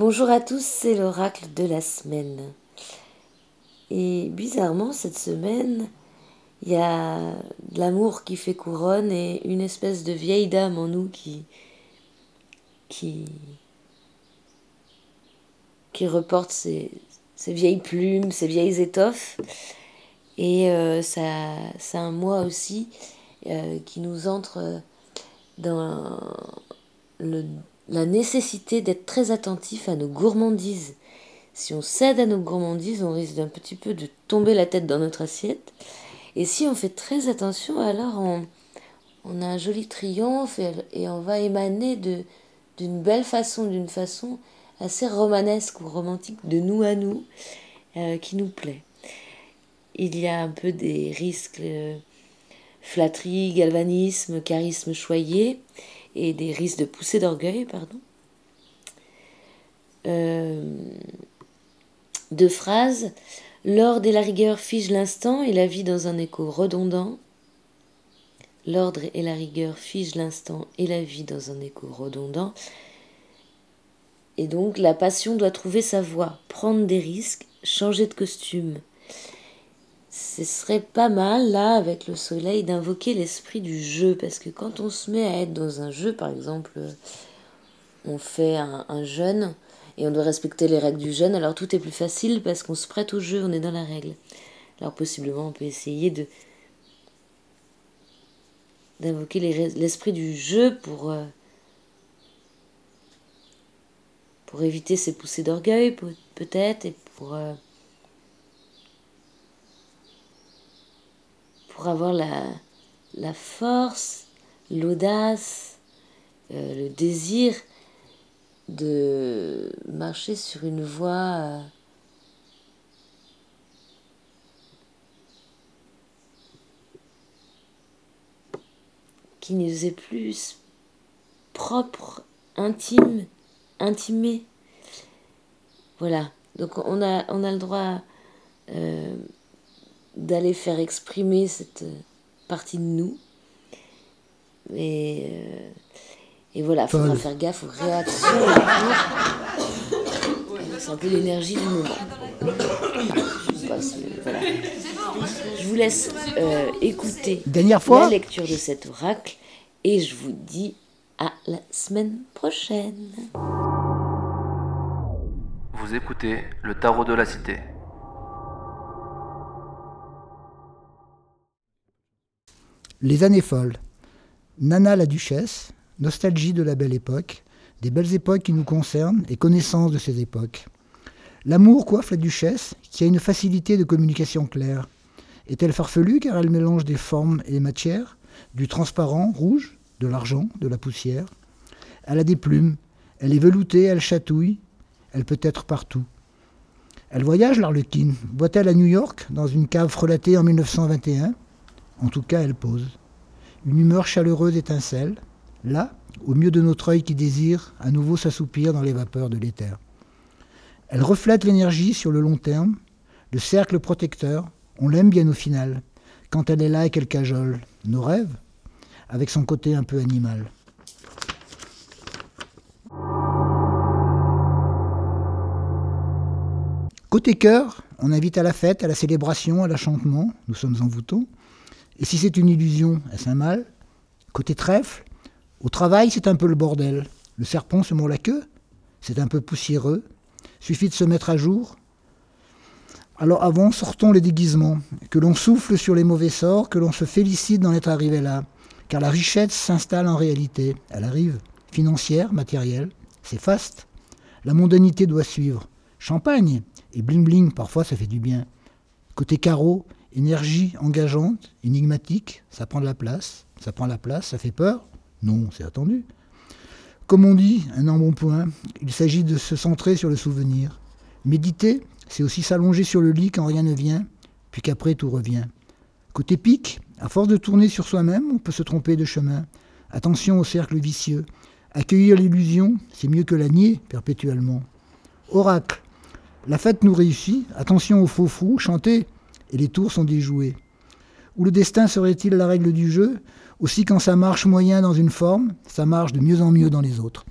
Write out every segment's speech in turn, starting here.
Bonjour à tous, c'est l'oracle de la semaine. Et bizarrement, cette semaine, il y a de l'amour qui fait couronne et une espèce de vieille dame en nous qui, qui, qui reporte ses, vieilles plumes, ses vieilles étoffes. Et euh, ça, c'est un mois aussi euh, qui nous entre dans le la nécessité d'être très attentif à nos gourmandises. Si on cède à nos gourmandises, on risque d'un petit peu de tomber la tête dans notre assiette. Et si on fait très attention, alors on, a un joli triomphe et, on va émaner d'une belle façon, d'une façon assez romanesque ou romantique de nous à nous, euh, qui nous plaît. Il y a un peu des risques euh, flatterie, galvanisme, charisme choyé et des risques de poussée d'orgueil, pardon. Euh, deux phrases. L'ordre et la rigueur figent l'instant et la vie dans un écho redondant. L'ordre et la rigueur figent l'instant et la vie dans un écho redondant. Et donc la passion doit trouver sa voie, prendre des risques, changer de costume ce serait pas mal, là, avec le soleil, d'invoquer l'esprit du jeu. Parce que quand on se met à être dans un jeu, par exemple, on fait un, jeûne et on doit respecter les règles du jeûne, alors tout est plus facile parce qu'on se prête au jeu, on est dans la règle. Alors possiblement, on peut essayer de d'invoquer l'esprit du jeu pour, euh, pour éviter ces poussées d'orgueil, peut-être, et pour... Euh, pour avoir la, la force, l'audace, euh, le désir de marcher sur une voie qui nous est plus propre, intime, intimé. Voilà. Donc on a, on a le droit euh, d'aller faire exprimer cette partie de nous. Et, euh, et voilà, il faudra faire gaffe aux réactions. C'est un peu l'énergie du moment. Je, vous laisse euh, écouter Dernière fois la lecture de cet oracle et je vous dis à la semaine prochaine. Vous écoutez le tarot de la cité. Les années folles. Nana la duchesse, nostalgie de la belle époque, des belles époques qui nous concernent et connaissance de ces époques. L'amour coiffe la duchesse, qui a une facilité de communication claire. Est-elle farfelue car elle mélange des formes et des matières, du transparent, rouge, de l'argent, de la poussière? Elle a des plumes, elle est veloutée, elle chatouille, elle peut être partout. Elle voyage, l'Arlequine. Boit-elle à New York, dans une cave frelatée en 1921 en tout cas, elle pose. Une humeur chaleureuse étincelle, là, au mieux de notre œil qui désire à nouveau s'assoupir dans les vapeurs de l'éther. Elle reflète l'énergie sur le long terme, le cercle protecteur, on l'aime bien au final, quand elle est là et qu'elle cajole nos rêves, avec son côté un peu animal. Côté cœur, on invite à la fête, à la célébration, à l'achantement, nous sommes en bouton. Et si c'est une illusion, est-ce un mal Côté trèfle, au travail, c'est un peu le bordel. Le serpent se mord la queue, c'est un peu poussiéreux. Suffit de se mettre à jour. Alors avant, sortons les déguisements, que l'on souffle sur les mauvais sorts, que l'on se félicite d'en être arrivé là. Car la richesse s'installe en réalité. Elle arrive, financière, matérielle. C'est faste. La mondanité doit suivre. Champagne et bling bling, parfois ça fait du bien. Côté carreau, Énergie engageante, énigmatique, ça prend de la place. Ça prend la place, ça fait peur Non, c'est attendu. Comme on dit, un embonpoint, il s'agit de se centrer sur le souvenir. Méditer, c'est aussi s'allonger sur le lit quand rien ne vient, puis qu'après tout revient. Côté pique, à force de tourner sur soi-même, on peut se tromper de chemin. Attention au cercle vicieux. Accueillir l'illusion, c'est mieux que la nier perpétuellement. Oracle, la fête nous réussit. Attention aux faux fous, chantez et les tours sont déjouées. Ou le destin serait-il la règle du jeu? Aussi quand ça marche moyen dans une forme, ça marche de mieux en mieux dans les autres.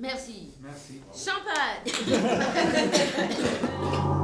Merci. Merci. Champagne